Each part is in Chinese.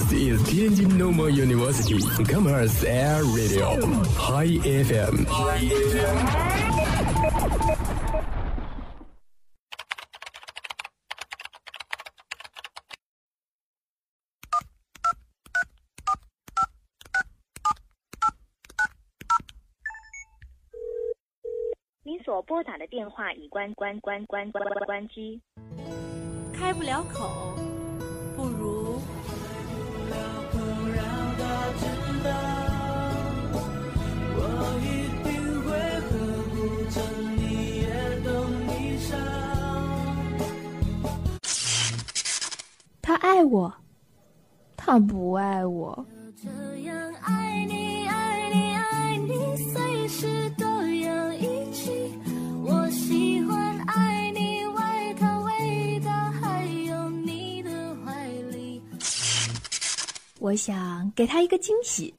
This is Tianjin Normal University Commerce Air Radio High FM。您所拨打的电话已关关关关关关关机。开不了口，不如他爱我，他不爱我。这样爱你，爱你，爱你，随时都我想给他一个惊喜。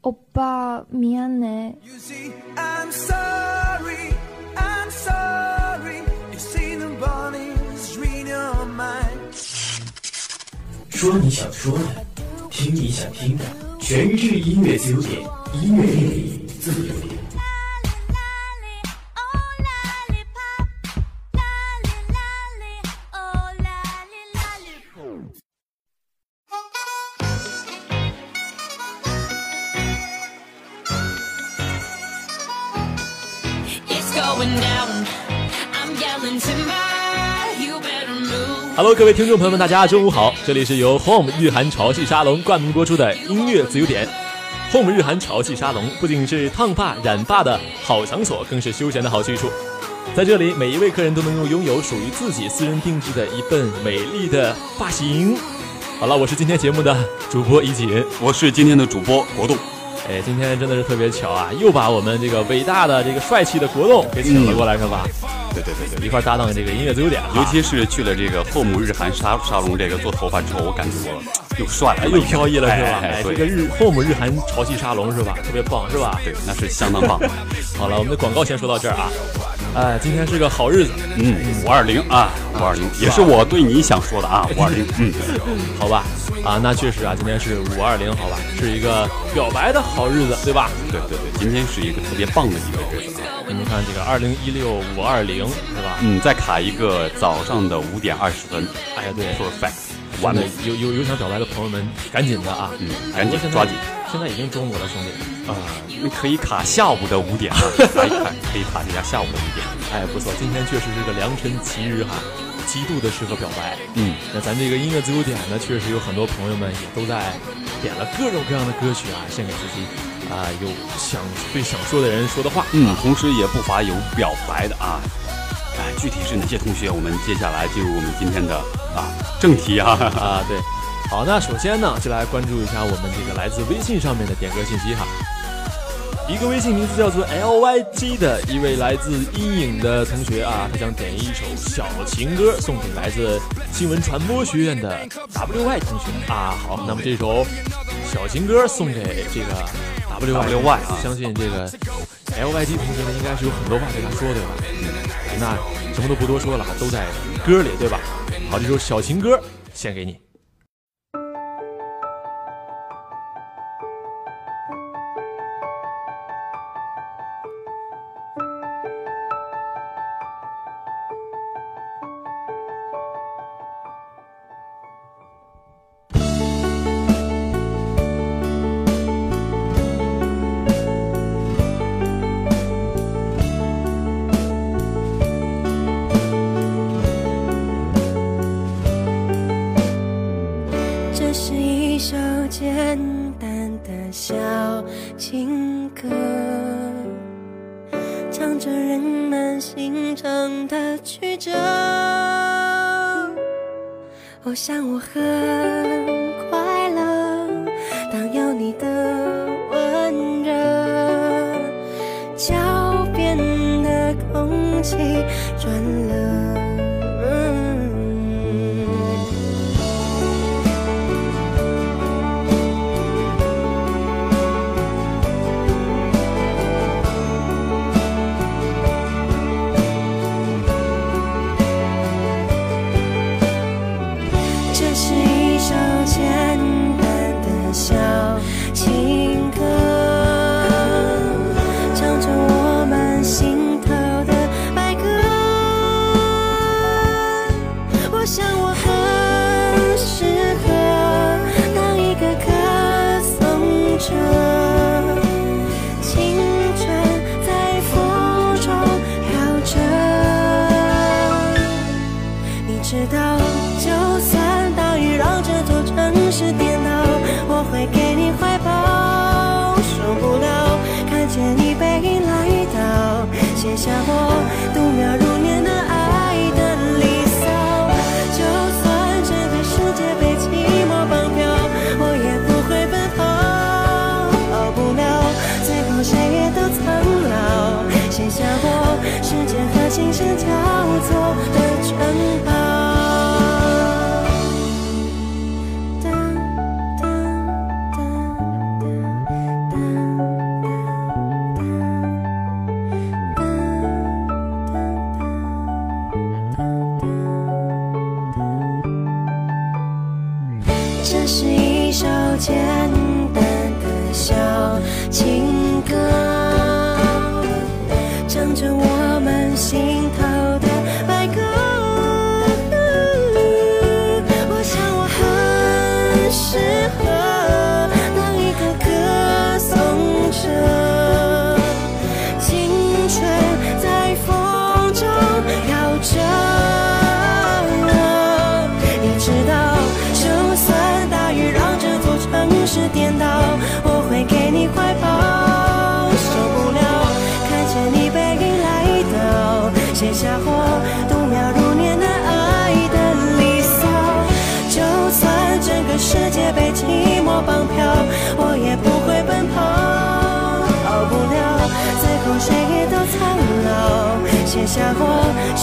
欧巴，미안해。 I'm sorry, I'm sorry. You see the bodies read your mind. 说你想说的，听你想听的，全日制音乐自由点，音乐电力自由点。 Hello，各位听众朋友们，大家中午好！这里是由 Home 日韩潮系沙龙冠名播出的音乐自由点。Home 日韩潮系沙龙不仅是烫发染发的好场所，更是休闲的好去处。在这里，每一位客人都能够拥有属于自己私人定制的一份美丽的发型。好了，我是今天节目的主播一锦，我是今天的主播国栋。哎，今天真的是特别巧啊，又把我们这个伟大的、这个帅气的国栋给请了过来，是吧？对对对对，一块搭档这个音乐自由点，尤其是去了这个后母日韩沙沙龙这个做头发之后，我感觉我又帅了，又飘逸了，是吧？哎，这个日后母日韩潮汐沙龙是吧？特别棒，是吧？对，那是相当棒。好了，我们的广告先说到这儿啊。哎，今天是个好日子，嗯，五二零啊，五二零也是我对你想说的啊，五二零，嗯，好吧，啊，那确实啊，今天是五二零，好吧，是一个表白的好日子，对吧？对对对，今天是一个特别棒的一个日子啊。你们看这个二零一六五二零，是吧？嗯，再卡一个早上的五点二十分，哎呀，对，perfect，完美。有有有想表白的朋友们，赶紧的啊，嗯，赶紧抓紧。现在已经中午了，兄弟啊，你可以卡下午的五点啊，可以卡可以卡一下下午的五点。哎，不错，今天确实是个良辰吉日哈，极度的适合表白。嗯，那咱这个音乐自由点呢，确实有很多朋友们也都在点了各种各样的歌曲啊，献给自己啊，有想对想说的人说的话。嗯，同时也不乏有表白的啊。哎，具体是哪些同学？我们接下来进入我们今天的啊正题啊 啊对。好，那首先呢，就来关注一下我们这个来自微信上面的点歌信息哈。一个微信名字叫做 L Y G 的一位来自阴影的同学啊，他想点一首小情歌送给来自新闻传播学院的 W Y 同学啊。好，那么这首小情歌送给这个 W W Y 啊，相信这个 L Y G 同学呢，应该是有很多话对他说，对吧？嗯，那什么都不多说了，都在歌里，对吧？好，这首小情歌献给你。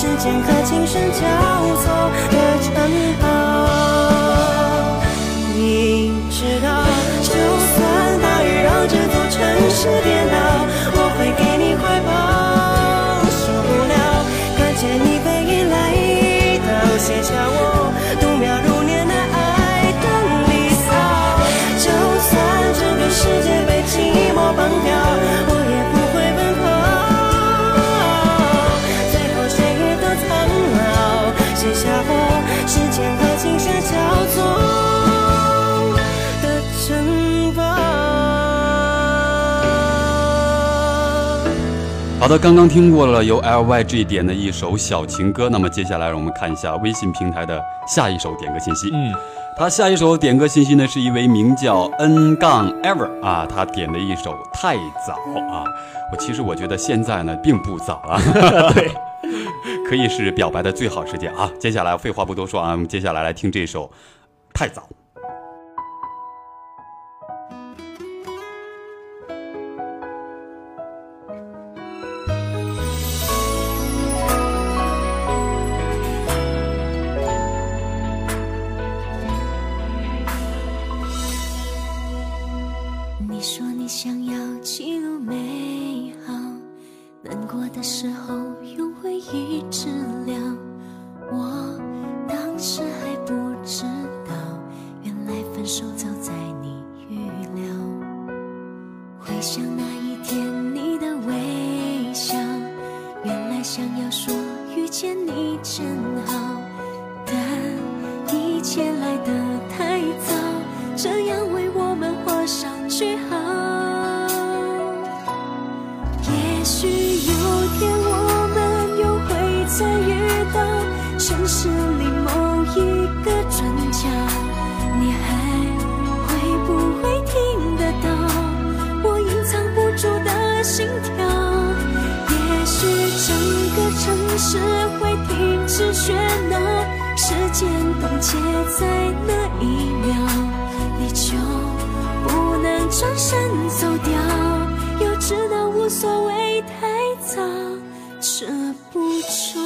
时间和琴声交错的城堡，你知道，就算大雨让这座城市颠。好的，刚刚听过了由 L Y G 点的一首小情歌，那么接下来让我们看一下微信平台的下一首点歌信息。嗯，他下一首点歌信息呢是一位名叫 N 杠 Ever 啊，他点的一首《太早》啊。我其实我觉得现在呢并不早啊，可以是表白的最好时间啊。接下来废话不多说啊，我们接下来来听这首《太早》。道遮不住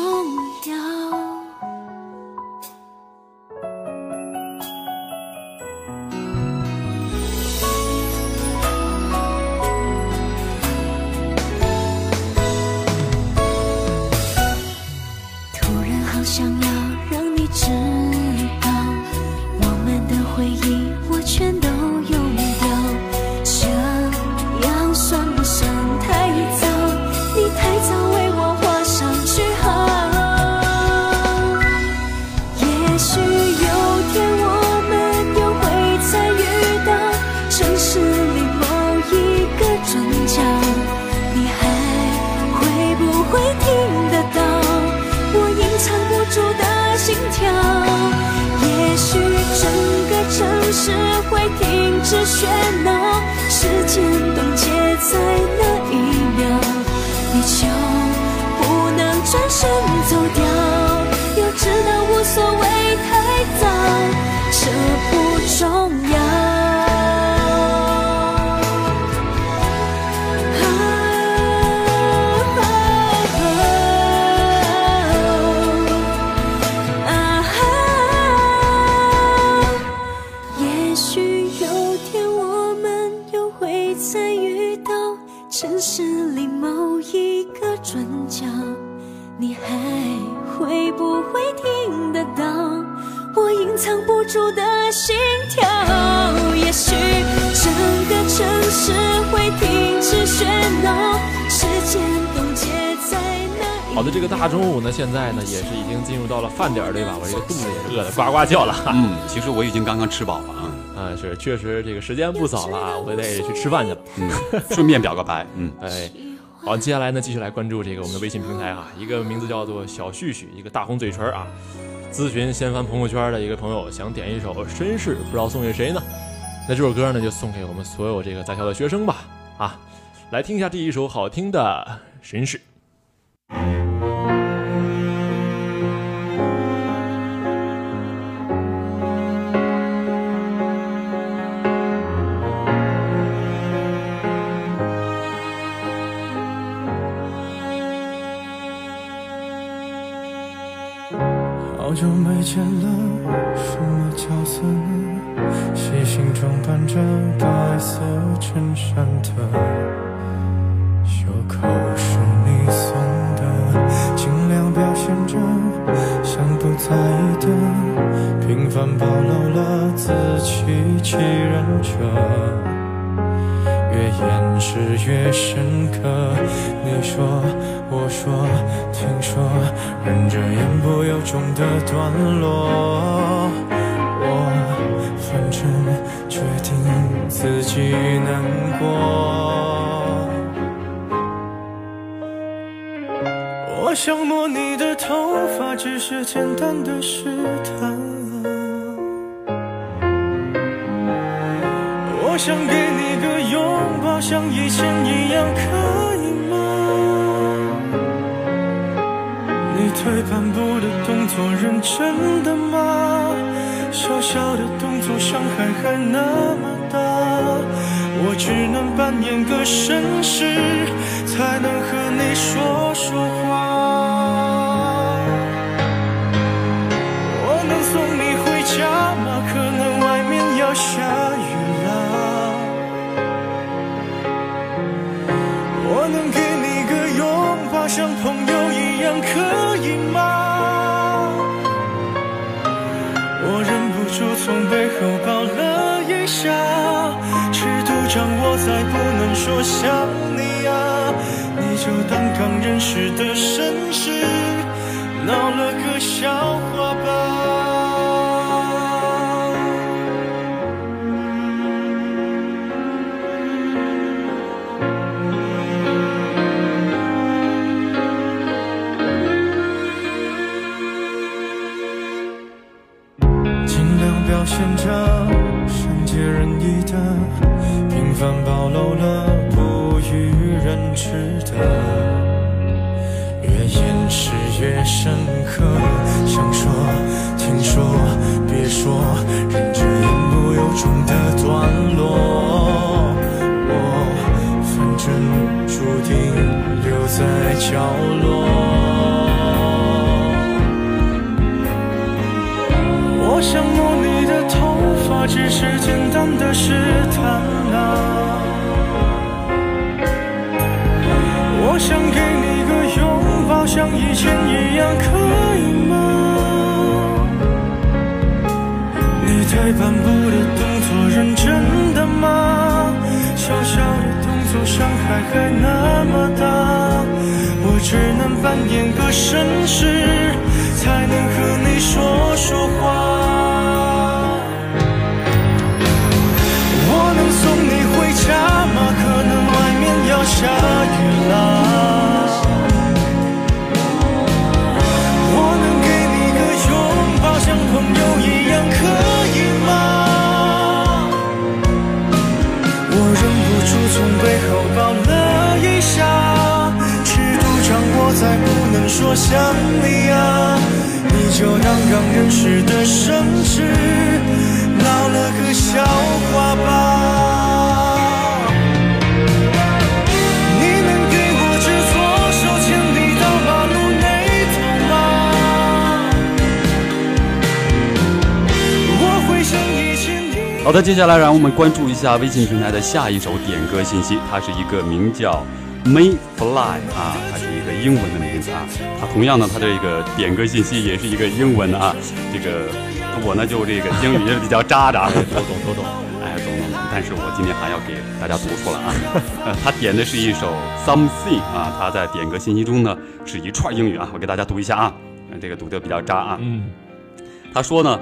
呱呱叫了。嗯，其实我已经刚刚吃饱了啊。啊，是确实这个时间不早了啊，我得去吃饭去了。嗯，顺便表个白。嗯，哎，好，接下来呢，继续来关注这个我们的微信平台啊，一个名字叫做小旭旭，一个大红嘴唇啊，咨询掀翻朋友圈的一个朋友，想点一首《绅士》，不知道送给谁呢？那这首歌呢，就送给我们所有这个在校的学生吧。啊，来听一下这一首好听的《绅士》。好久没见了，什么角色呢？细心装扮着白色衬衫的，袖口是你送的，尽量表现着像不在意的，平凡暴露了自欺欺人者。越掩饰越深刻。你说，我说，听说，忍着言不由衷的段落。我反正决定自己难过。我想摸你的头发，只是简单的试探。我想给像以前一样，可以吗？你退半步的动作，认真的吗？小小的动作，伤害还那么大。我只能扮演个绅士，才能和你说说话。可以吗？我忍不住从背后抱了一下，尺度掌握在不能说想你啊，你就当刚认识的绅士，闹了个笑话吧。的，接下来让我们关注一下微信平台的下一首点歌信息，它是一个名叫 Mayfly 啊，它是一个英文的名字啊。它同样呢，它这个点歌信息也是一个英文的啊。这个我呢就这个英语比较渣渣，都懂都懂，哎，懂懂懂。但是我今天还要给大家读出来啊。呃，他点的是一首 Something 啊，他在点歌信息中呢是一串英语啊，我给大家读一下啊。这个读的比较渣啊。嗯，他说呢。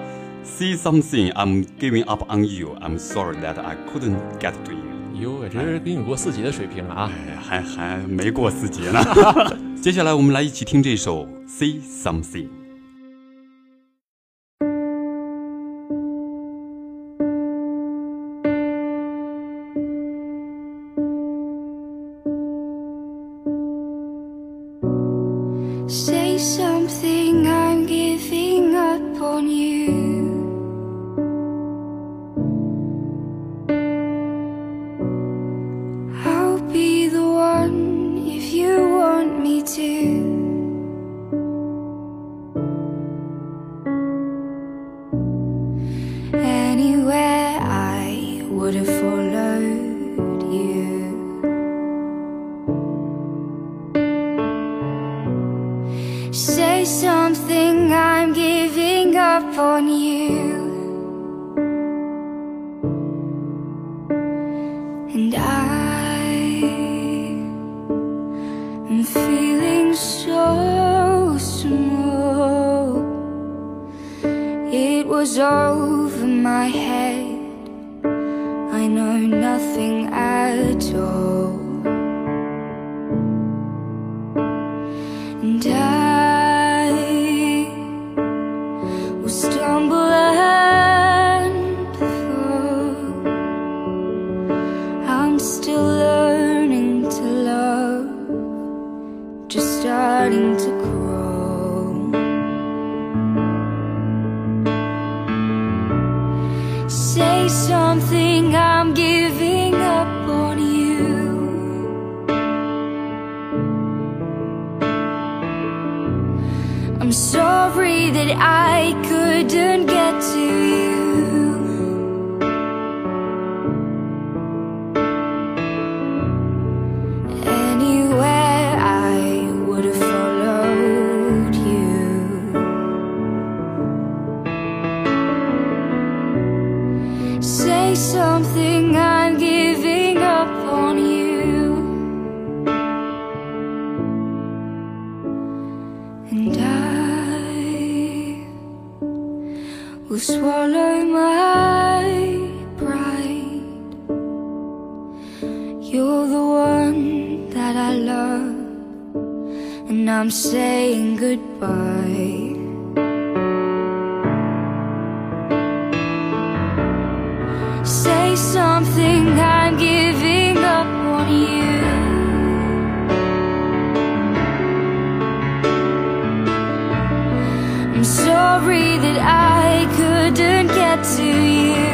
See something, I'm giving up on you. I'm sorry that I couldn't get to you. 哟，这是英语过四级的水平了啊！还还没过四级呢。接下来我们来一起听这首 See Something。That I couldn't get to you.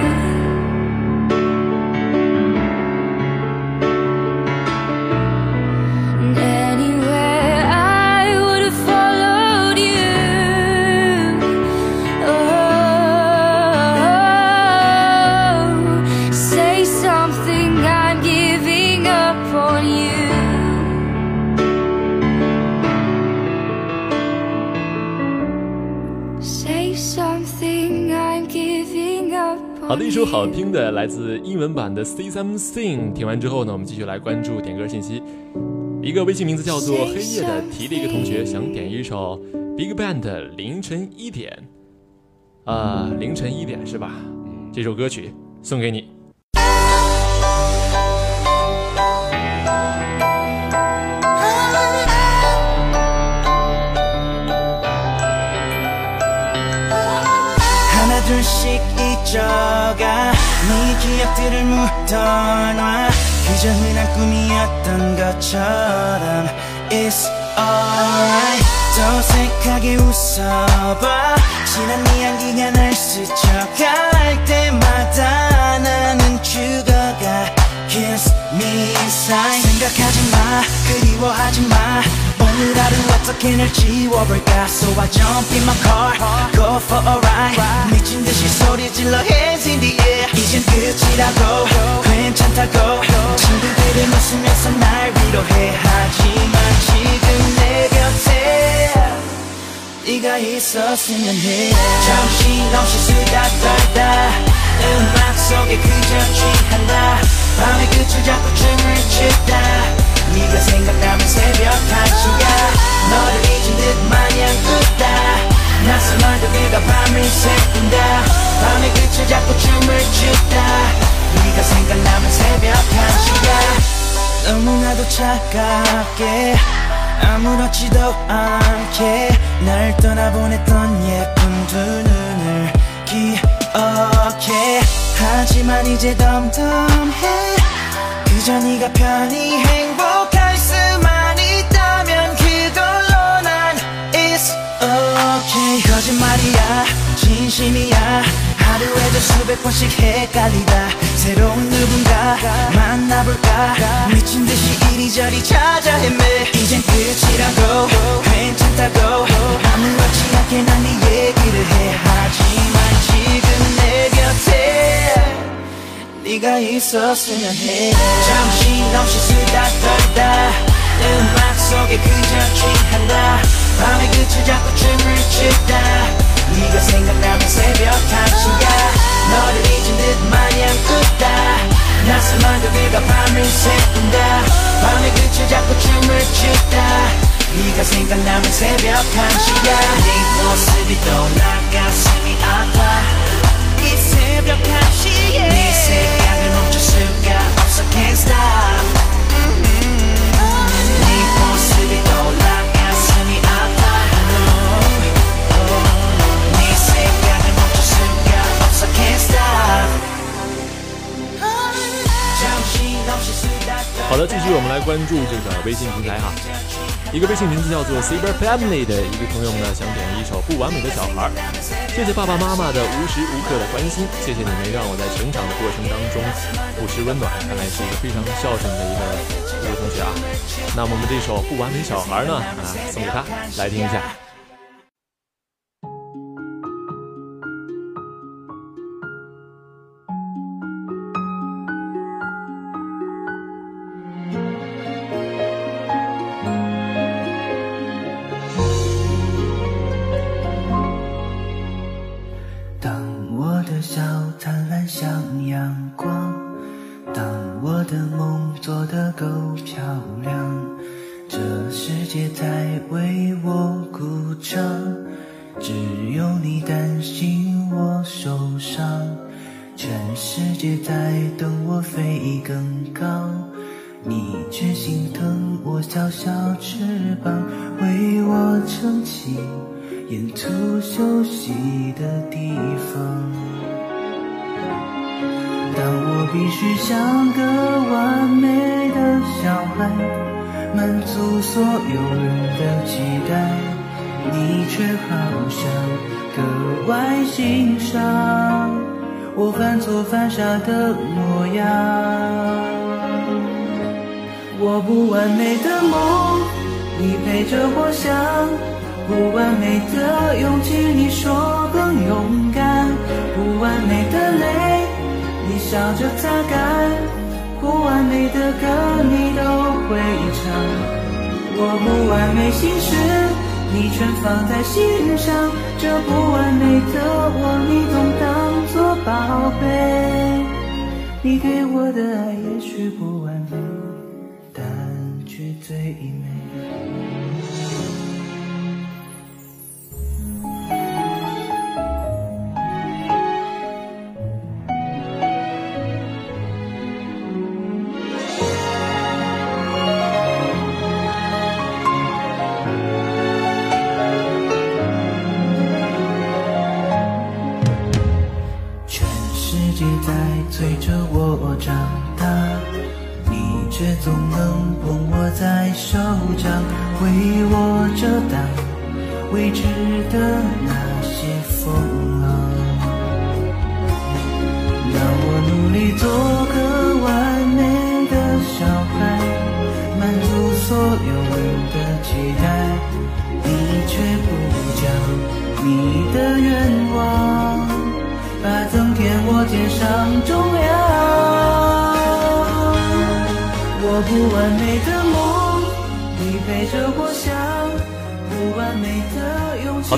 好的，一首好听的来自英文版的《Say Something》。听完之后呢，我们继续来关注点歌信息。一个微信名字叫做黑夜的提的一个同学想点一首 Big Band 的《凌晨一点》。啊、凌晨一点是吧？这首歌曲送给你。 네 기억들을 묻어놔. 그저 흔한 꿈이었던 것처럼 It's alright. 더 어색하게 웃어봐. 네 향기가 날 스쳐갈 때마다 나는 죽어가. Kiss me sign 생각하지 마. 그리워하지 마. 오늘 하루 어떻게 날 지워볼까? So I jump in my car. Go for a ride. 미친 듯이 소리 질러 hands in the air 이젠 끝이라고 괜찮다고 친구들은 웃으면서 날 위로해. 하지만 지금 내 곁에 네가 있었으면 해. 정신없이 수다 떨다. 음악 속에 그저 취한다. 밤의 끝을 잡고 춤을 추다. 네가 생각나면 새벽 1시야 너를 잊은 듯 마냥 웃다. 낯선 얼굴들과 밤을 새운다 밤의 끝을 잡고 춤을 추다. 네가 생각나면 새벽 1시야. 너무나도 차갑게 아무렇지도 않게 날 떠나보냈던 예쁜 두 눈을 기억해. 하지만 이제 덤덤해. 그저 네가 편히 행복 수백 번씩 헷갈리다. 새로운 누군가 만나볼까? 미친 듯이 이리저리 찾아 헤매. 이젠 끝이라고 괜찮다고 아무렇지 않게 난네 얘기를 해. 하지만 지금 내 곁에 네가 있었으면 해. 정신없이 수다 떨다. 음악 속에 그저 취한다. 밤의 끝을 잡고 춤을 추다. 네가 생각나면 새벽 1시야 너를 잊은 듯 마냥 웃다. 낯선 얼굴들과 밤을 새운다. 밤의 끝을 잡고 춤을 추다. 네가 생각나면 새벽 1시야. 네 모습이 떠나 가슴이 아파. 이 새벽 1시에 네 생각을 멈출 수가 없어. Can't stop 好的，继续我们来关注这个微信平台哈。一个微信名字叫做 Cyber Family 的一个朋友呢，想点一首《不完美的小孩》。谢谢爸爸妈妈的无时无刻的关心，谢谢你们让我在成长的过程当中不失温暖。看来是一个非常孝顺的一个一个同学啊。那么我们这首《不完美小孩》呢，啊，送给他，来听一下。个完美的小孩，满足所有人的期待，你却好像格外欣赏我犯错犯傻的模样。我不完美的梦，你陪着我想。不完美的勇气，你说更勇敢；不完美的泪，你笑着擦干；不完美的歌，你都会唱。我不完美心事，你全放在心上。这不完美的我，你总当作宝贝。你给我的爱也许不完美，但却最美。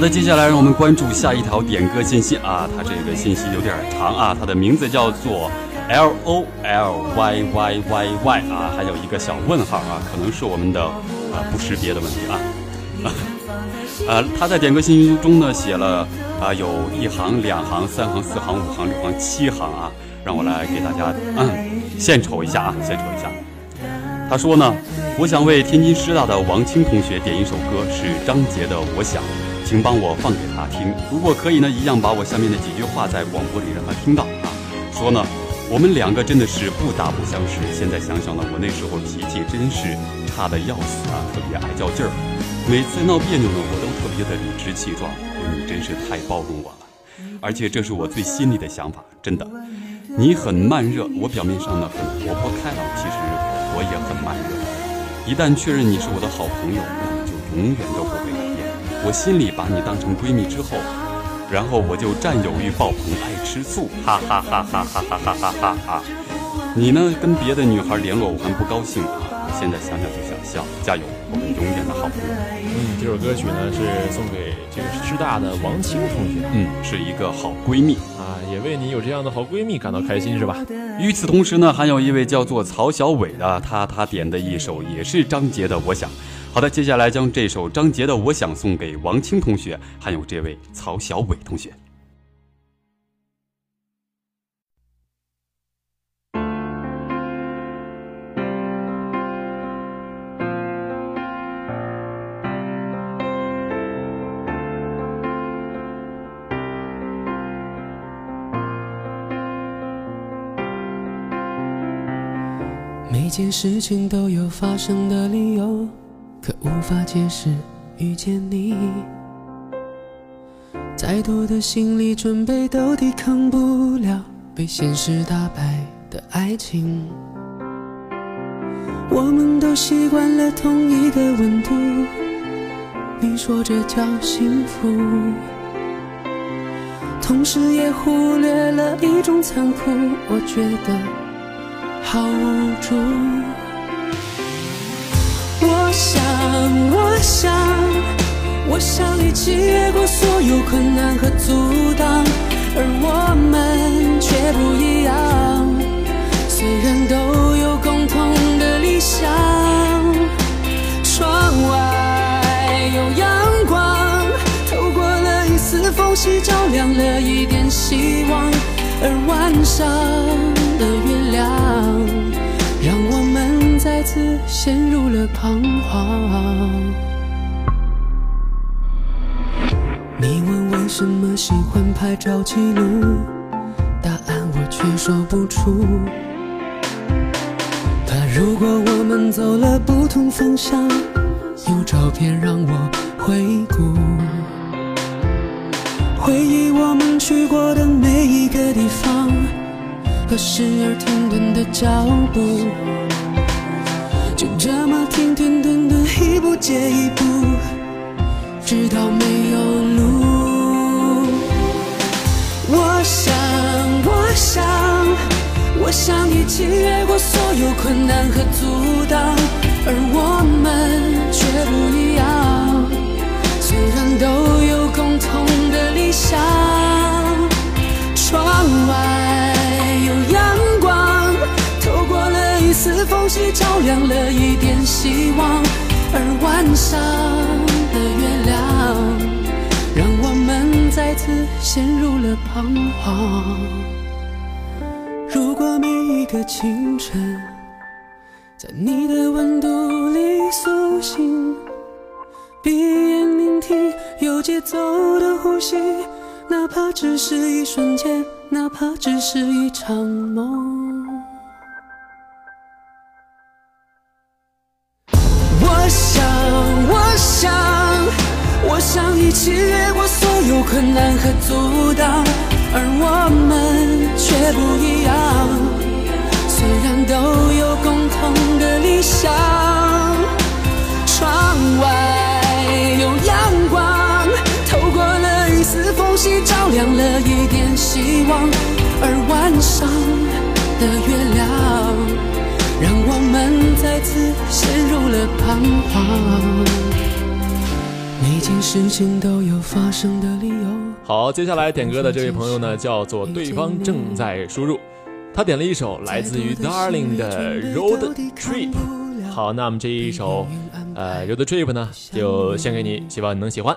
的。接下来让我们关注下一条点歌信息啊，它这个信息有点长啊，它的名字叫做 L O L Y Y Y Y 啊，还有一个小问号啊，可能是我们的啊不识别的问题啊。呃，他在点歌信息中呢写了啊有一行、两行、三行、四行、五行、六行、七行啊，让我来给大家嗯献丑一下啊，献丑一下。他说呢，我想为天津师大的王青同学点一首歌，是张杰的《我想》，请帮我放给他听。如果可以呢，一样把我下面的几句话在广播里让他听到啊。说呢，我们两个真的是不打不相识。现在想想呢，我那时候脾气真是差的要死啊，特别爱较劲儿。每次闹别扭呢，我都特别的理直气壮。你真是太包容我了，而且这是我最心里的想法，真的。你很慢热，我表面上呢很活泼开朗，其实我也很慢热。一旦确认你是我的好朋友，那么就永远都不。我心里把你当成闺蜜之后，然后我就占有欲爆棚，爱吃醋，哈哈哈哈哈哈哈哈哈哈！你呢，跟别的女孩联络，我还不高兴啊！我现在想想就想笑。加油，我们永远的好朋友。嗯，这首歌曲呢是送给这个师大的王青同学，嗯，是一个好闺蜜。啊，也为你有这样的好闺蜜感到开心是吧？与此同时呢，还有一位叫做曹小伟的，他他点的一首也是张杰的《我想》。好的，接下来将这首张杰的《我想》送给王青同学，还有这位曹小伟同学。每件事情都有发生的理由，可无法解释遇见你。再多的心理准备都抵抗不了被现实打败的爱情。我们都习惯了同一个温度，你说这叫幸福，同时也忽略了一种残酷。我觉得。好无助。我想，我想，我想一起越过所有困难和阻挡，而我们却不一样。虽然都有共同的理想，窗外有阳光，透过了一丝缝隙，照亮了一点希望，而晚上的月亮。子陷入了彷徨。你问为什么喜欢拍照记录，答案我却说不出。怕如果我们走了不同方向，有照片让我回顾，回忆我们去过的每一个地方。和时而停顿的脚步，停停顿顿，一步接一步，直到没有路。我想，我想，我想一起越过所有困难和阻挡，而我们却不一样。虽然都有共同的理想，窗外。似缝隙照亮了一点希望，而晚上的月亮让我们再次陷入了彷徨。如果每一个清晨在你的温度里苏醒，闭眼聆听有节奏的呼吸，哪怕只是一瞬间，哪怕只是一场梦。我想我想我想一起越过所有困难和阻挡而我们却不一样。虽然都有共同的理想窗外有阳光透过了一丝缝隙照亮了一点希望而晚上的月亮。让我们再次陷入了彷徨。每件事情都有发生的理由。好，接下来点歌的这位朋友呢，叫做对方正在输入，他点了一首来自于 Darling 的 Road Trip。好，那么这一首呃 Road Trip 呢，就献给你，希望你能喜欢。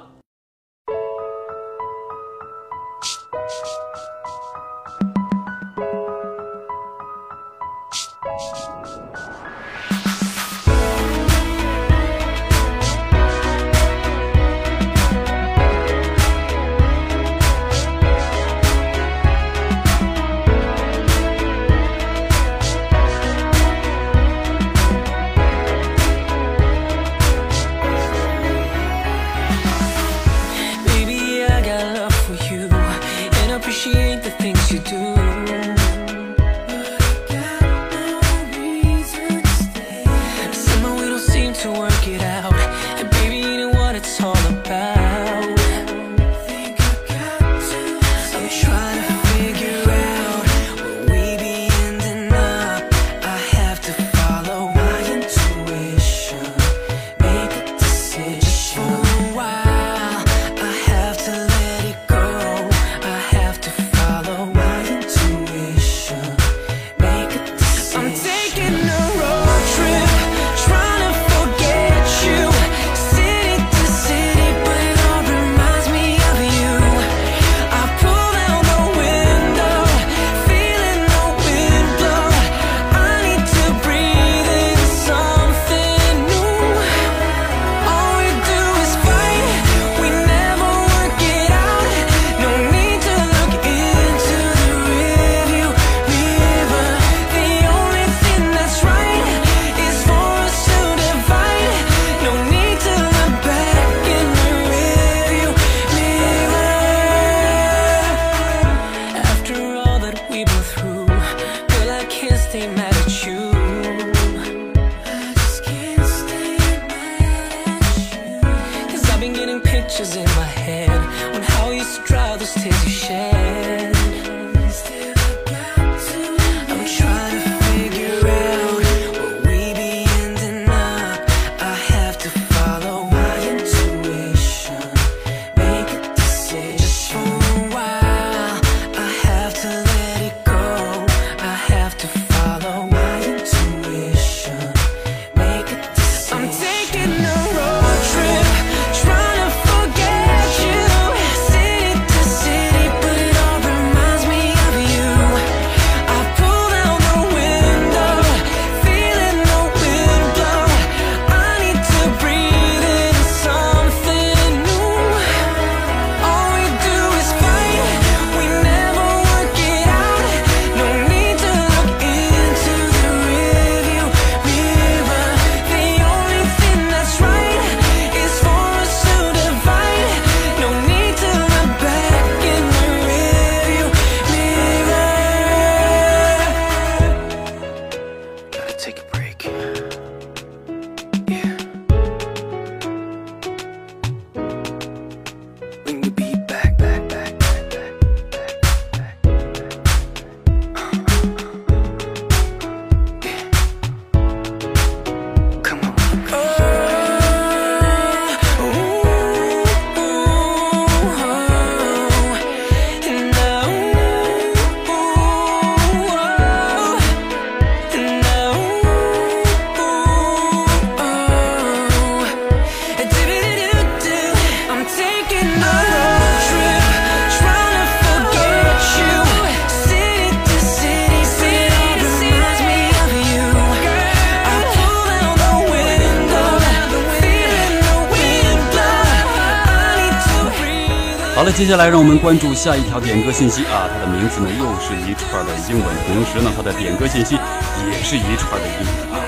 接下来让我们关注下一条点歌信息啊，它的名字呢又是一串的英文，同时呢它的点歌信息也是一串的英文啊。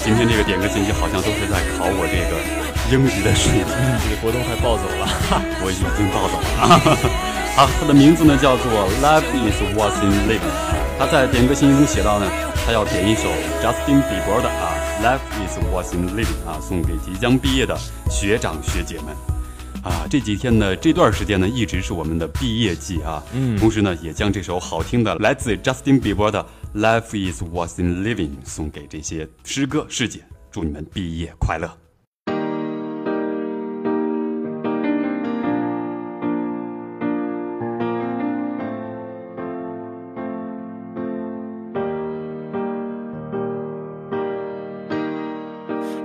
今天这个点歌信息好像都是在考我这个英语的水平。这个活动快暴走了，我已经暴走了。好，它的名字呢叫做 Life is What's in Living。他在点歌信息中写到呢，他要点一首 Justin Bieber 的啊 Life is What's in Living 啊，送给即将毕业的学长学姐们。啊，这几天呢，这段时间呢，一直是我们的毕业季啊。嗯同时呢，也将这首好听的来自 Justin Bieber 的《Life Is What's in Living》送给这些师哥师姐，祝你们毕业快乐。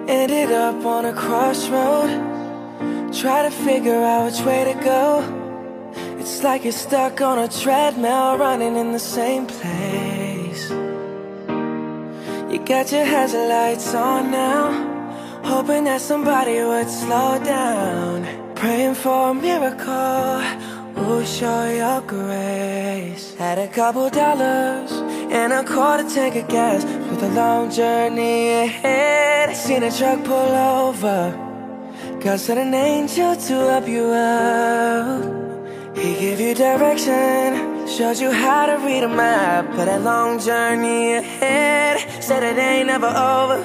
Ended up on a crossroad. Try to figure out which way to go. It's like you're stuck on a treadmill, running in the same place. You got your hazard lights on now, hoping that somebody would slow down. Praying for a miracle, will show your grace. Had a couple dollars and a quarter tank of gas with a long journey ahead. Seen a truck pull over. God sent an angel to help you out. He gave you direction, showed you how to read a map. But that long journey ahead said it ain't never over.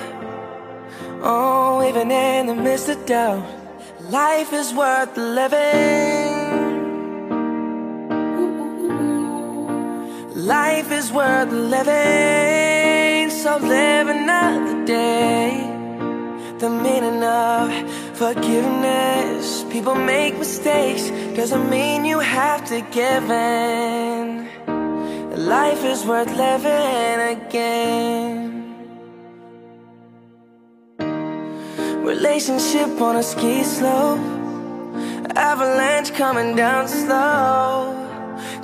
Oh, even in the midst of doubt, life is worth living. Life is worth living, so live another day. The meaning of forgiveness. People make mistakes, doesn't mean you have to give in. Life is worth living again. Relationship on a ski slope, avalanche coming down slow.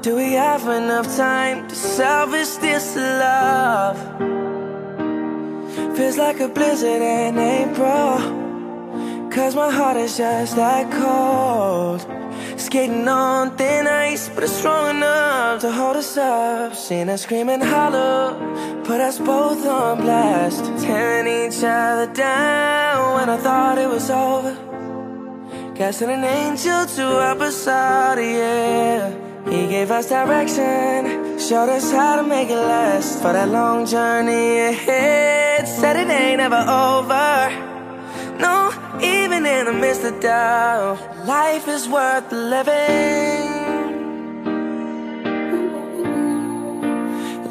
Do we have enough time to salvage this love? Feels like a blizzard in April. Cause my heart is just that cold. Skating on thin ice, but it's strong enough to hold us up. Seen us screaming hollow, put us both on blast. Tearing each other down when I thought it was over. Casting an angel to help us out, yeah. He gave us direction, showed us how to make it last for that long journey ahead. Said it ain't ever over. No, even in the midst of doubt, life is worth living.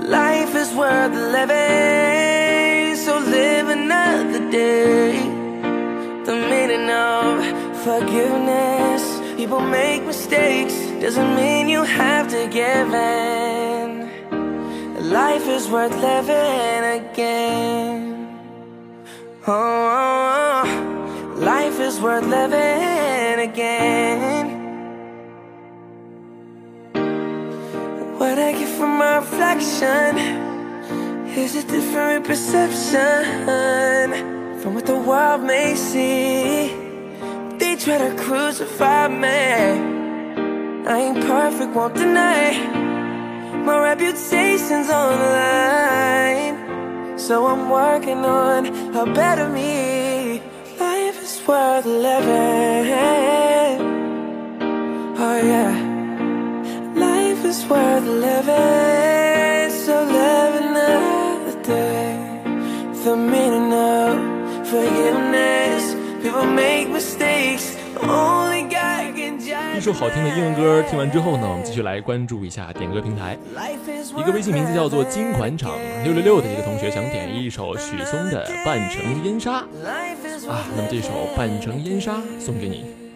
Life is worth living, so live another day. The meaning of forgiveness. People make mistakes, doesn't mean you have to give in. Life is worth living again. Oh, oh, oh. life is worth living again. What I get from my reflection is a different perception from what the world may see. They try to crucify me. I ain't perfect, won't deny. My reputation's on the line. So I'm working on a better me. Life is worth living. Oh yeah. Life is worth living. So live another day. The meaning 首好听的英文歌听完之后呢，我们继续来关注一下点歌平台。一个微信名字叫做金款场六六六的一个同学想点一首许嵩的《半城烟沙》啊，那么这首《半城烟沙》送给你。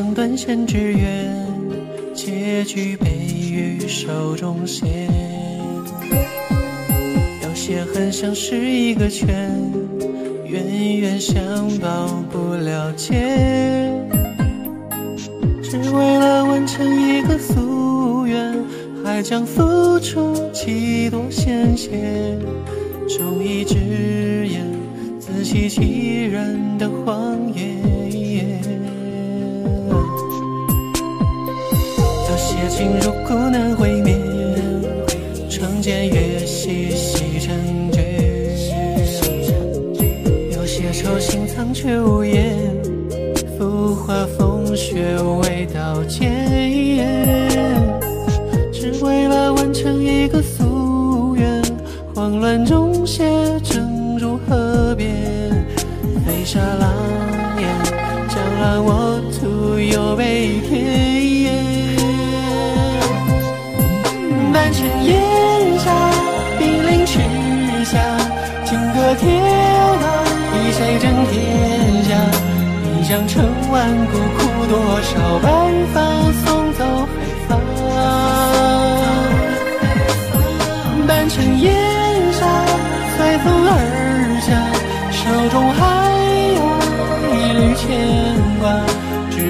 像断线之缘，结局被于手中线；有些恨像是一个圈，冤冤相报不了结。只为了完成一个夙愿，还将付出几多鲜血，忠义之言，自欺欺人的谎言。有些情如苦难会面，长剑越细细成绝。有些愁心藏却无言，浮华风雪未道歉。只为了完成一个夙愿，慌乱中写成如河边，飞沙狼烟，将乱我徒有悲天。满城烟霞，兵临池下，金戈铁马，替谁争天下？一将成万骨，枯多少白发送走黑发。半城烟沙，随风而下，手中还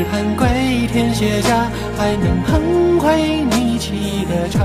只盼归天卸甲，还能捧回你沏的茶。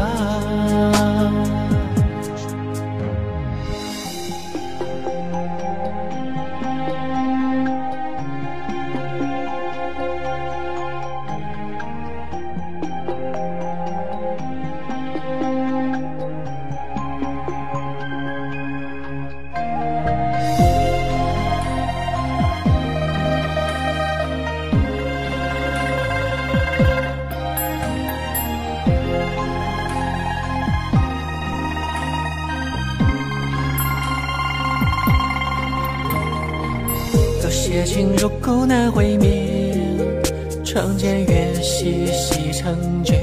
成绝。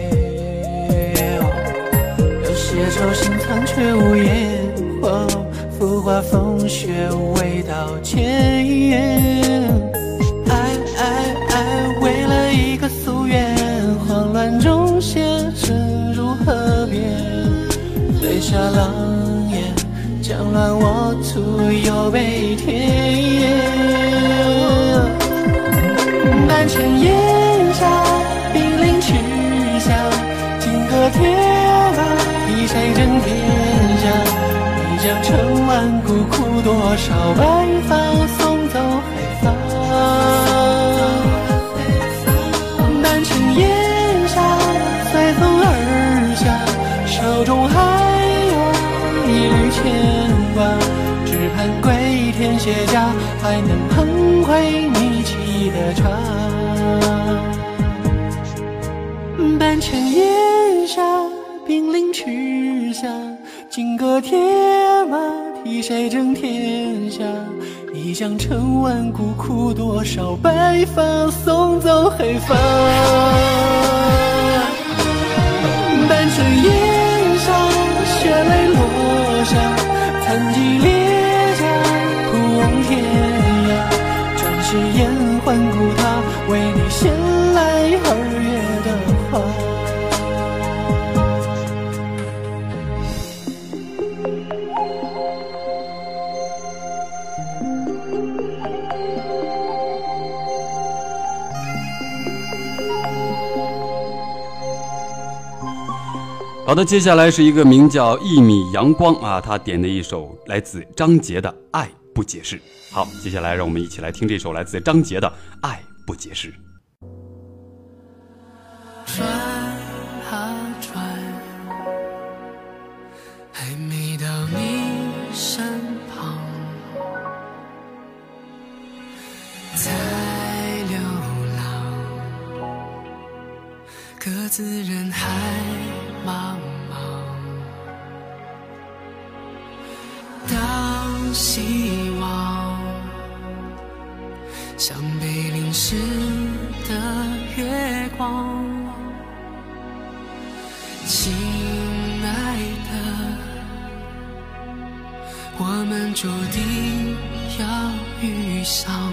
有些愁心藏却无言，哦，浮华风雪未道歉。爱爱爱，为了一个夙愿，慌乱中写成如河边，飞沙狼烟。将乱我徒有悲天。满城烟金戈铁马，以谁争天下？一将成万骨，枯多少白发送走黑发。满城烟霞，随风而下，手中还有一缕牵挂，只盼归天卸甲，还能捧回你沏的茶。半城烟铁马，替谁争天下？一将成万骨，枯多少白发送走黑发。半城烟好的，接下来是一个名叫一米阳光啊，他点的一首来自张杰的《爱不解释》。好，接下来让我们一起来听这首来自张杰的《爱不解释》。转啊转，还没到你身旁，在流浪，各自人海茫当希望像被淋湿的月光。亲爱的，我们注定要遇上。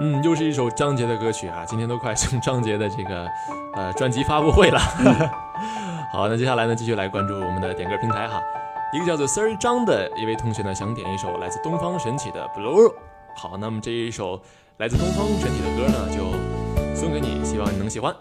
嗯，又是一首张杰的歌曲啊！今天都快成张杰的这个呃专辑发布会了。好，那接下来呢，继续来关注我们的点歌平台哈。一个叫做 Sir 张的一位同学呢，想点一首来自东方神起的 Blue。好，那么这一首来自东方神起的歌呢，就送给你，希望你能喜欢。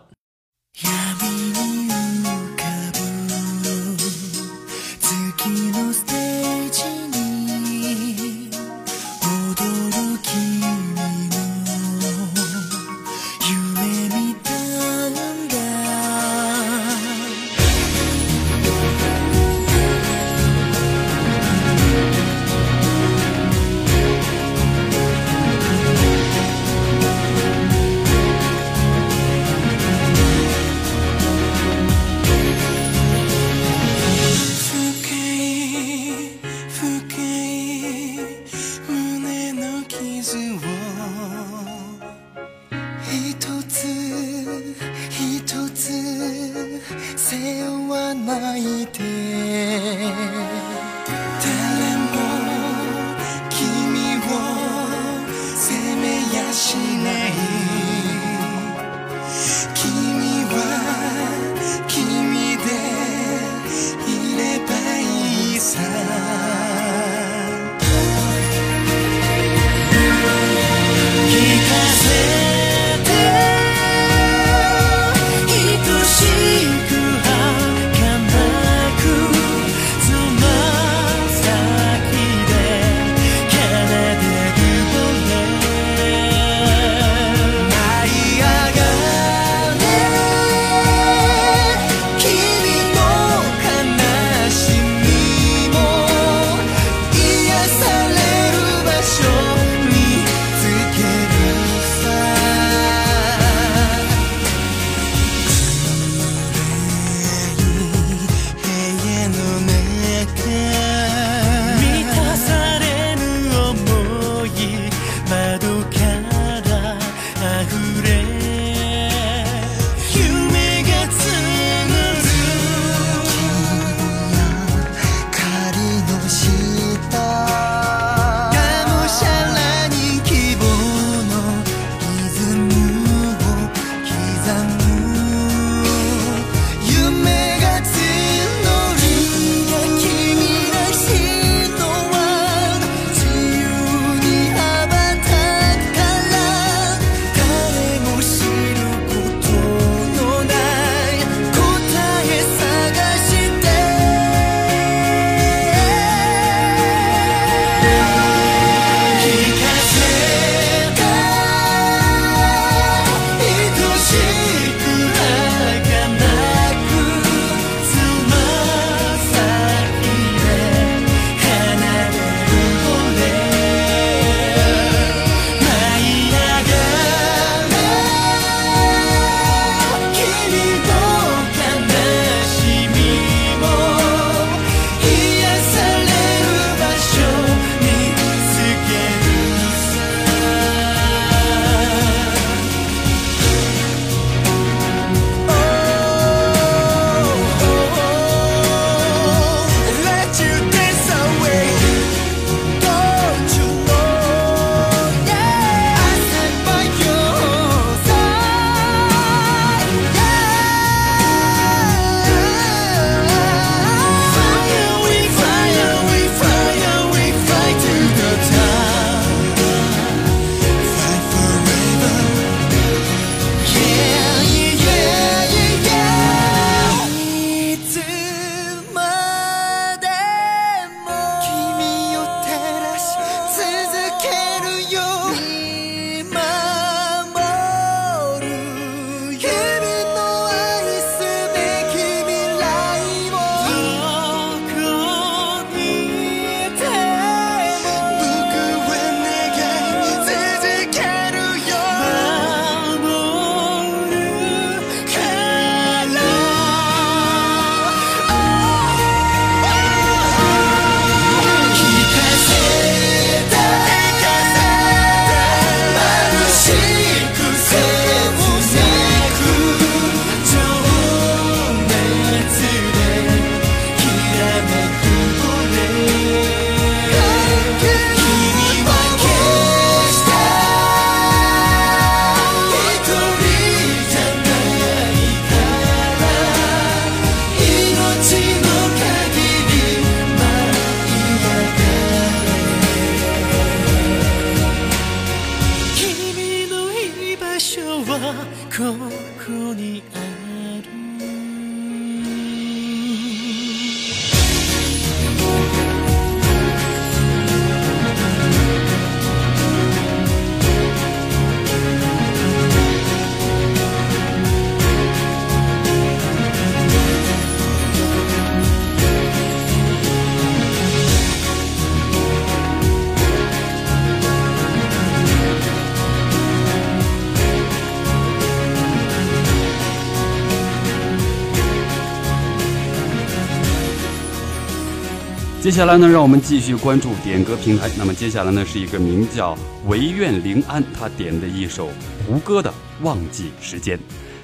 接下来呢，让我们继续关注点歌平台。那么接下来呢，是一个名叫唯愿临安，他点的一首胡歌的《忘记时间》。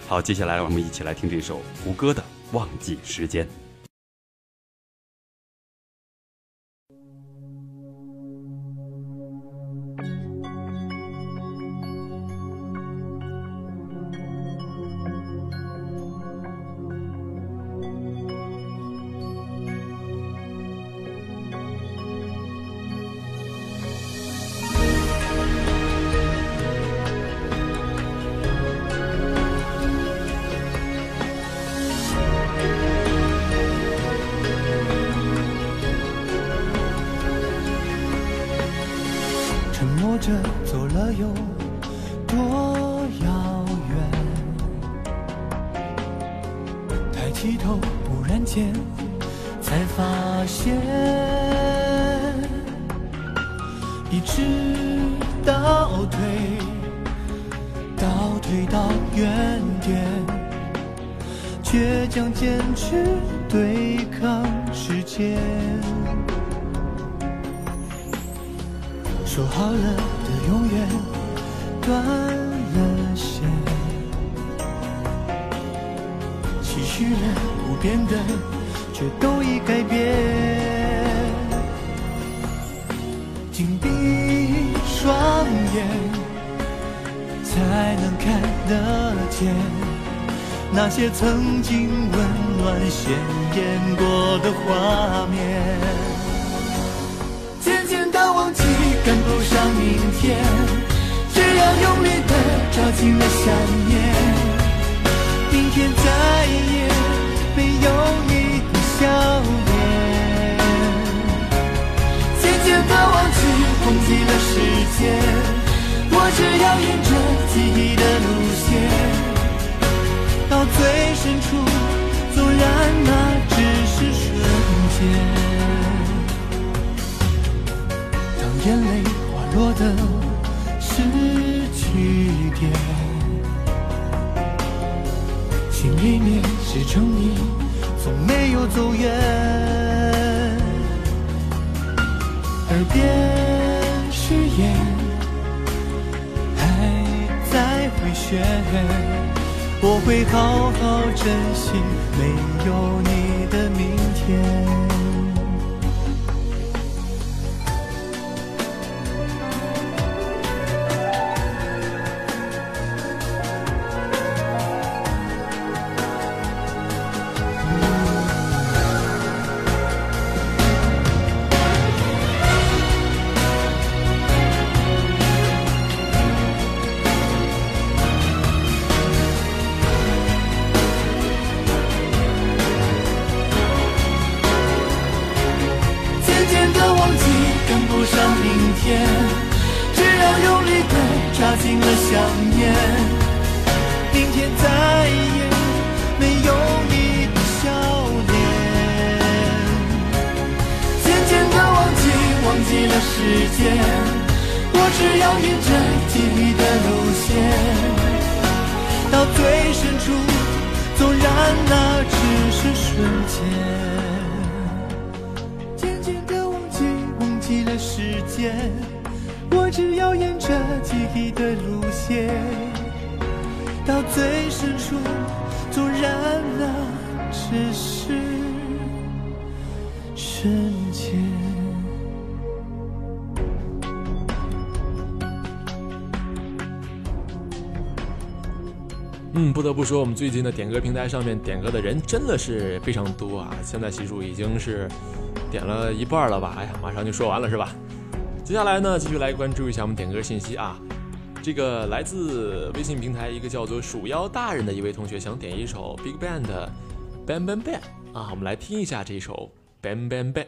好，接下来我们一起来听这首胡歌的《忘记时间》。眼泪滑落的是句点，心里面始终你，从没有走远。耳边誓言还在回旋，我会好好珍惜没有你的明天。不说，我们最近的点歌平台上面点歌的人真的是非常多啊！现在系数已经是点了一半了吧？哎呀，马上就说完了是吧？接下来呢，继续来关注一下我们点歌信息啊。这个来自微信平台一个叫做“鼠妖大人”的一位同学想点一首 Big Bang 的《Bang Bang Bang》啊，我们来听一下这首《Bang Bang Bang》。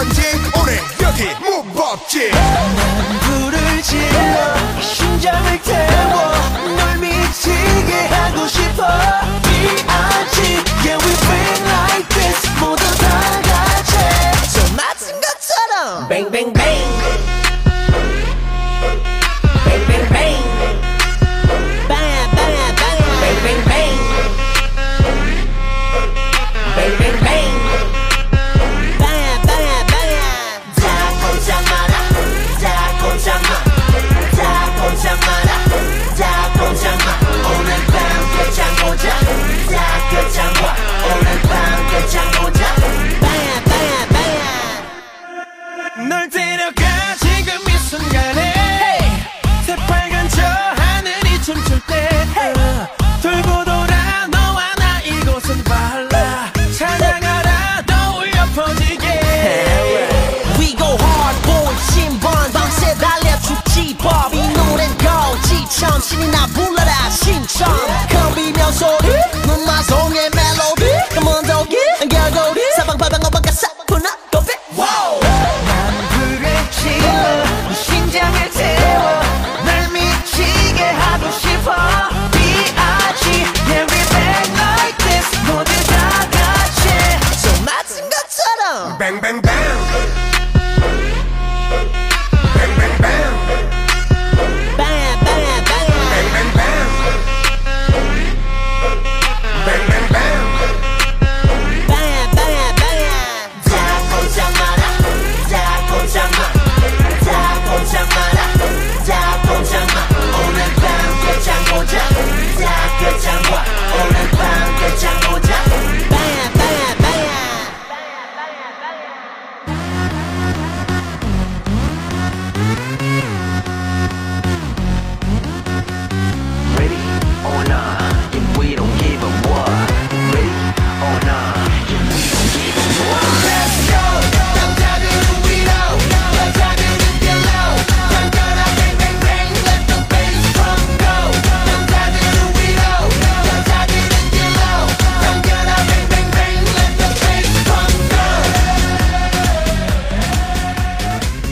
건지. 오늘 여기 무법지. 난 불을 질러 심장을 태워 널 미치게 하고 싶어.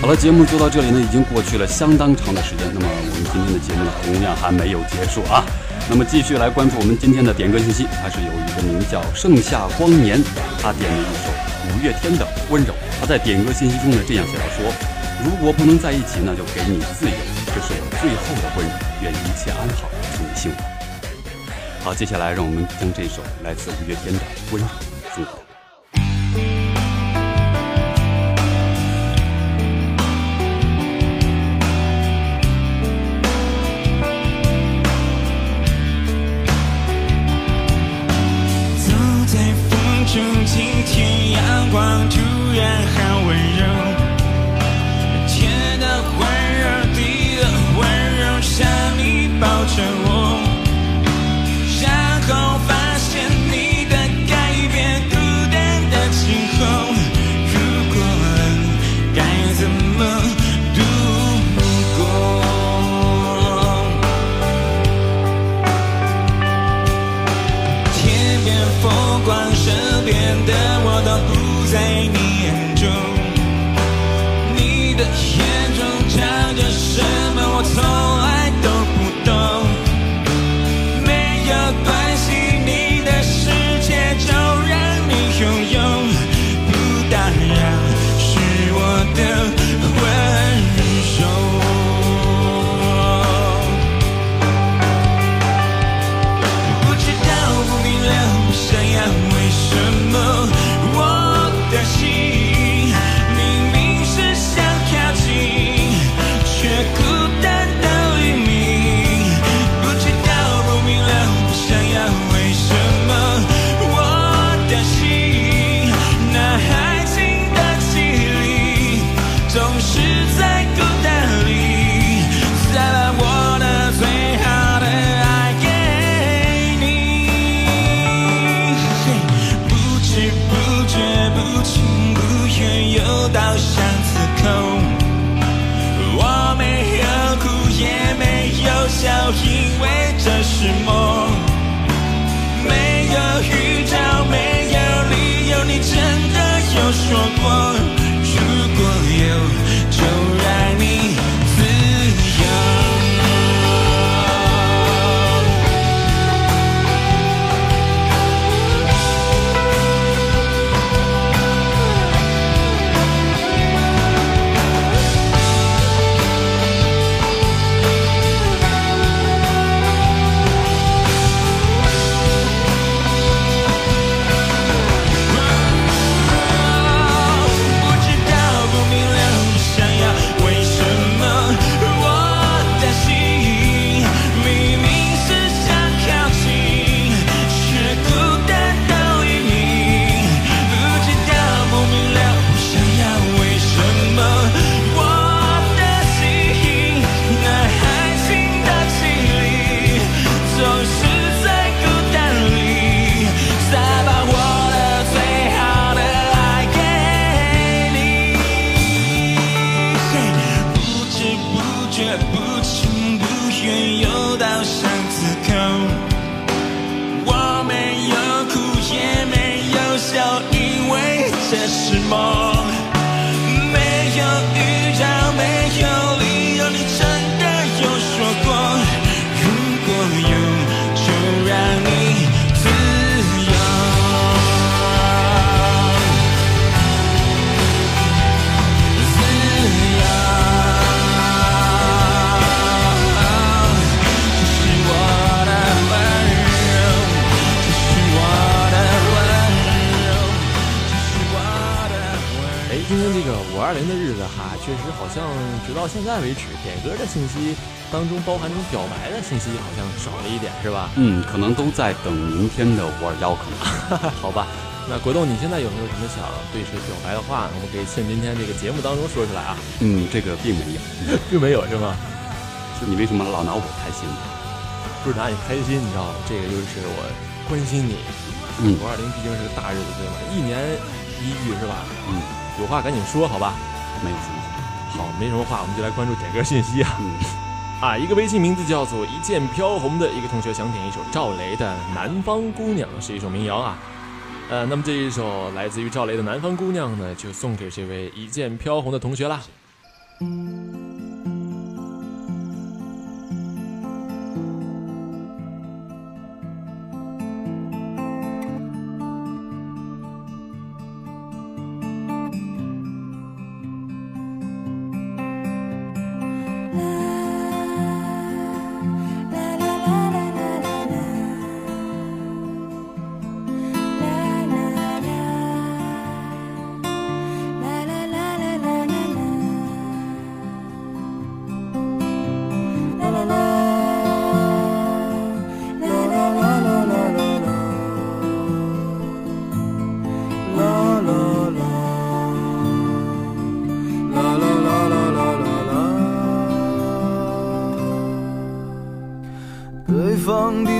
好了节目就到这里呢已经过去了相当长的时间那么我们今天的节目呢同样还没有结束啊。那么继续来关注我们今天的点歌信息它是有一个名叫盛夏光年他点了一首五月天的温柔。他在点歌信息中呢这样写到说如果不能在一起那就给你自由这是我最后的温柔愿一切安好祝你幸福。好接下来让我们将这首来自五月天的温柔送给他远航。包含这种表白的信息好像少了一点，是吧？嗯，可能都在等明天的五二幺，可能。好吧，那国栋，你现在有没有什么想对谁表白的话，我们可以趁今天这个节目当中说出来啊？嗯，这个并没有，并没有是吗？就你为什么老拿我开心？不是拿你开心，你知道吗？这个就是我关心你。嗯五二零毕竟是个大日子，对吗？一年一遇是吧？嗯，有话赶紧说，好吧？没有什么。好，没什么话，我们就来关注点歌信息啊。嗯，啊，一个微信名字叫做“一剑飘红”的一个同学想点一首赵雷的《南方姑娘》，是一首民谣啊。呃，那么这一首来自于赵雷的《南方姑娘》呢，就送给这位一剑飘红的同学啦。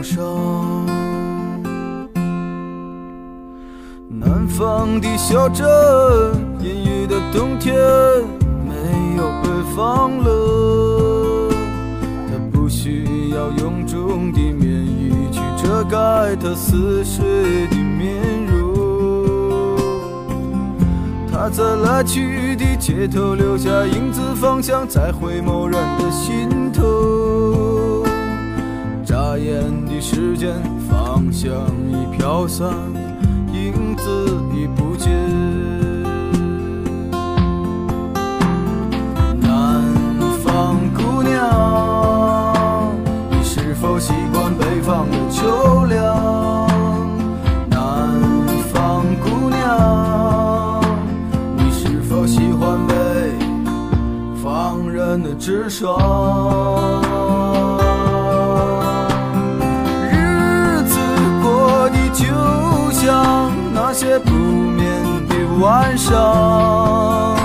的忧伤。南方的小镇，阴雨的冬天，没有北方冷。他不需要臃肿的棉衣去遮盖他似水的面容。他在来去的街头留下影子，方向在回眸人的心间，方向已飘散，影子已不见。南方姑娘，你是否习惯北方的秋凉？南方姑娘。你是否喜欢北方人的直爽？那些不眠的晚上，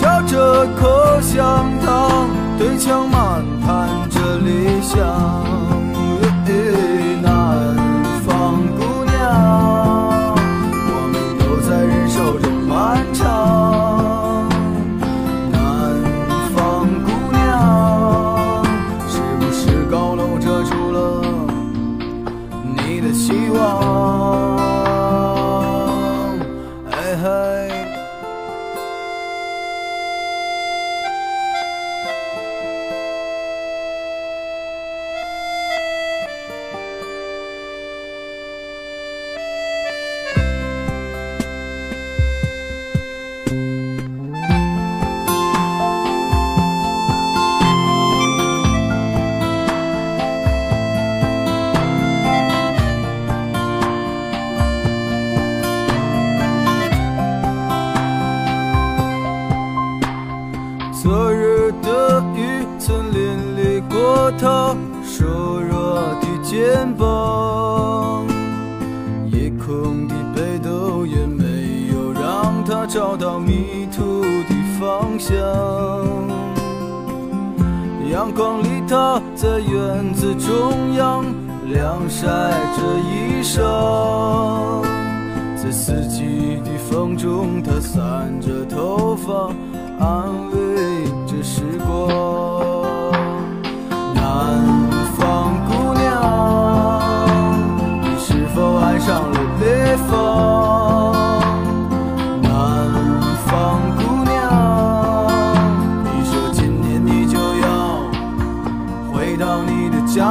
他嚼着口香糖，对墙漫谈着理想。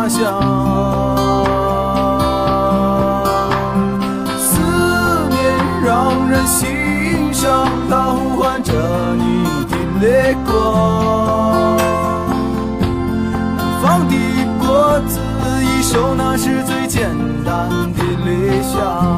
家乡。思念让人心伤，它呼唤着你的泪光。南方的果子一熟，那是最简单的理想。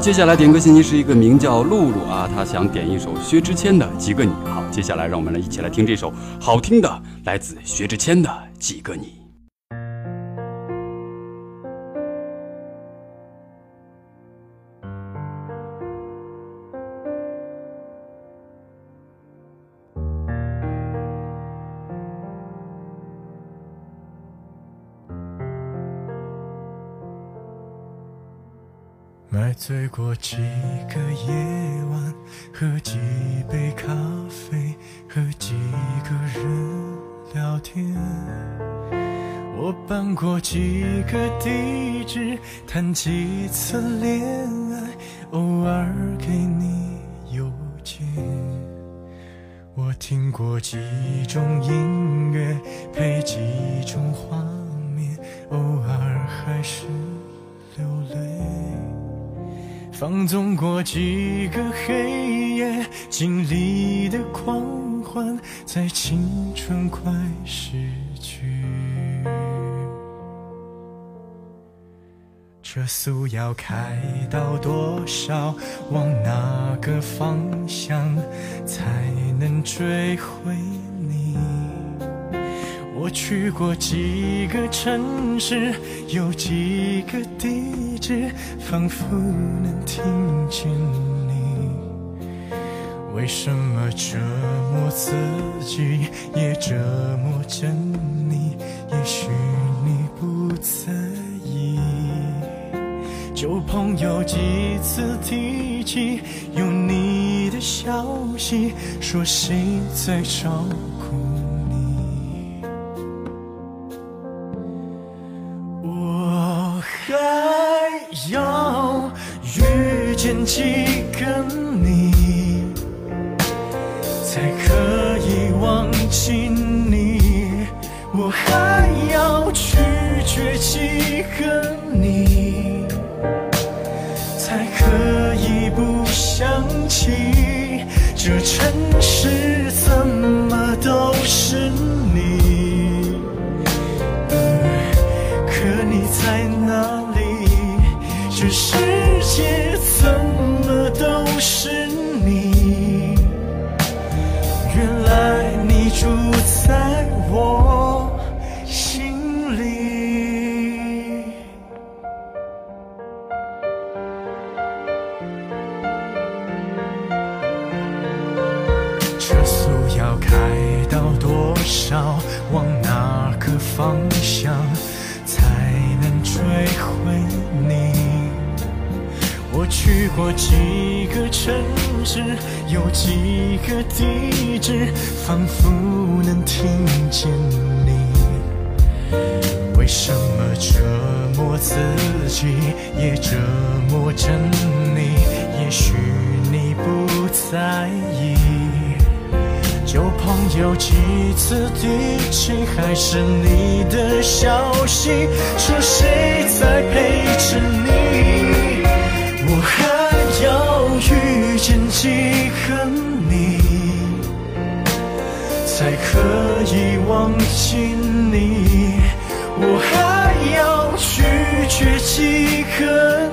接下来点歌信息是一个名叫露露啊，她想点一首薛之谦的《几个你》。好，接下来让我们来一起来听这首好听的，来自薛之谦的《几个你》。醉过几个夜晚，喝几杯咖啡，和几个人聊天。我搬过几个地址，谈几次恋爱，偶尔给你邮件。我听过几种音乐，配几种画面，偶尔还是流泪。放纵过几个黑夜，经历的狂欢，在青春快逝去。这速要开到多少？往哪个方向才能追回？我去过几个城市，有几个地址，仿佛能听见你。为什么折磨自己，也折磨着你？也许你不在意。旧朋友几次提起有你的消息，说谁在照遇见几个你，才可以忘记你？我还要拒绝几个几个城市，有几个地址，仿佛能听见你。为什么折磨自己，也折磨着你？也许你不在意。旧朋友几次提起，还是你的消息，说谁在陪着你？我还要遇见几个你，才可以忘记你？我还要拒绝几个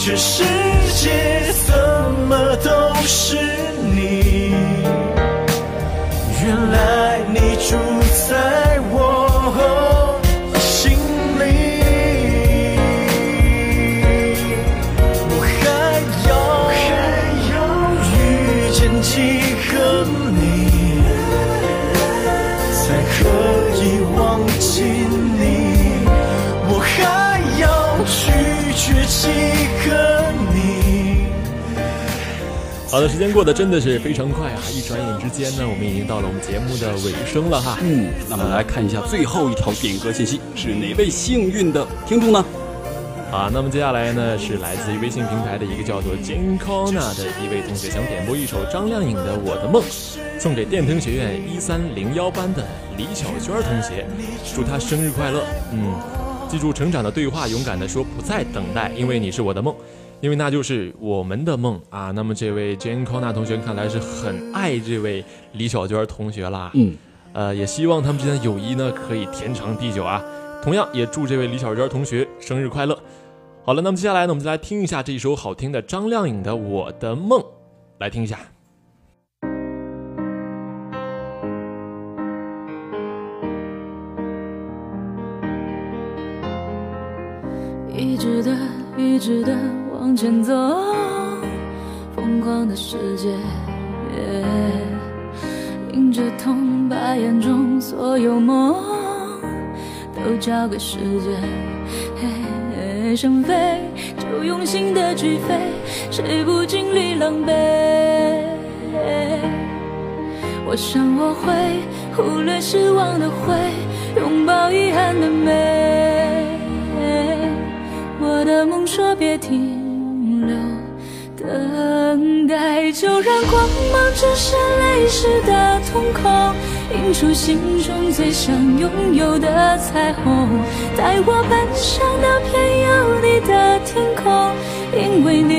只是。好的，时间过得真的是非常快啊！一转眼之间呢，我们已经到了我们节目的尾声了哈。嗯，那么来看一下最后一条点歌信息，是哪位幸运的听众呢？啊，那么接下来呢，是来自于微信平台的一个叫做 Jin Kona 的一位同学，想点播一首张靓颖的《我的梦》，送给电灯学院一三零幺班的李小娟同学，祝她生日快乐。嗯，记住成长的对话，勇敢的说不再等待，因为你是我的梦，因为那就是我们的梦啊。那么这位 Jane c o n a 同学看来是很爱这位李小娟同学啦。嗯，呃，也希望他们之间的友谊呢可以天长地久啊。同样也祝这位李小娟同学生日快乐。好了，那么接下来呢，我们就来听一下这一首好听的张靓颖的《我的梦》，来听一下。一直的，一直的往前走，疯狂的世界，迎着痛，把眼中所有梦都交给时间。嘿想飞就用心的去飞，谁不经历狼狈？我想我会忽略失望的灰，拥抱遗憾的美。我的梦说别停留，等待就让光芒折射泪湿的瞳孔，映出心中最想拥有的彩虹。带我奔向那片有你的天空，因为你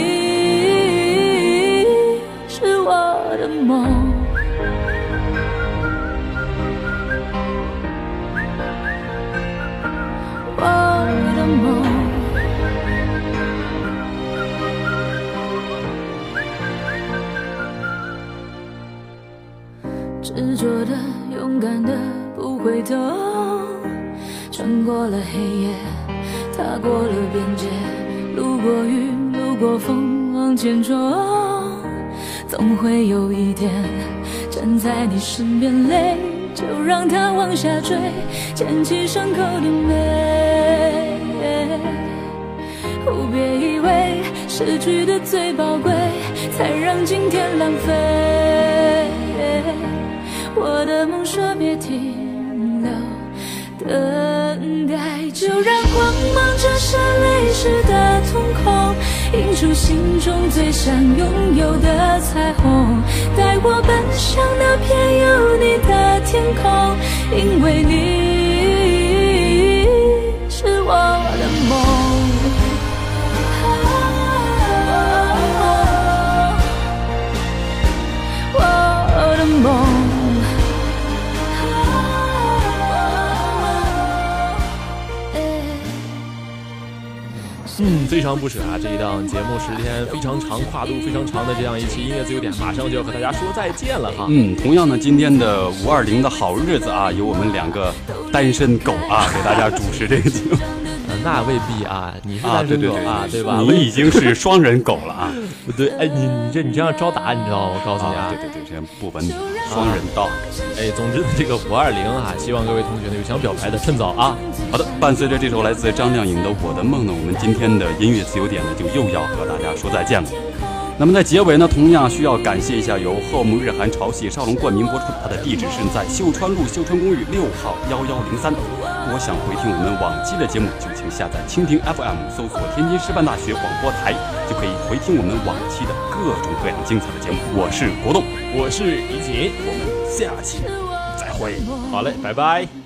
是我的梦。黑夜，踏过了边界，路过雨，路过风，往前冲，总会有一天站在你身边，泪就让它往下坠，捡起伤口的美。别以为失去的最宝贵，才让今天浪费。我的梦说别停留，等待就让光芒折射泪湿的瞳孔，映出心中最想拥有的彩虹。带我奔向那片有你的天空，因为你是我的梦。嗯，非常不舍啊！这一档节目时间非常长，跨度非常长的这样一期音乐自由点，马上就要和大家说再见了哈。嗯，同样呢，今天的五二零的好日子啊，由我们两个单身狗啊给大家主持这个节目。呃那未必啊，你是啊，单对对对身狗啊，对吧？你已经是双人狗了啊！不 对，哎，你你这你这样招打，你知道吗？我告诉你啊，对对对，这样不文明，双人道。哎，总之，这个五二零啊，希望各位同学呢有想表白的趁早啊。好的，伴随着这首来自张靓颖的《我的梦》呢，我们今天的音乐自由点呢就又要和大家说再见了。那么在结尾呢，同样需要感谢一下由 Home 日韩潮汐少龙冠名播出，它的地址是在秀川路秀川公寓六号幺幺零三。如果想回听我们往期的节目，就请下载蜻蜓 FM，搜索天津师范大学广播台，就可以回听我们往期的各种各样精彩的节目。我是国栋，我是怡锦，我们下期再会。好嘞，拜拜。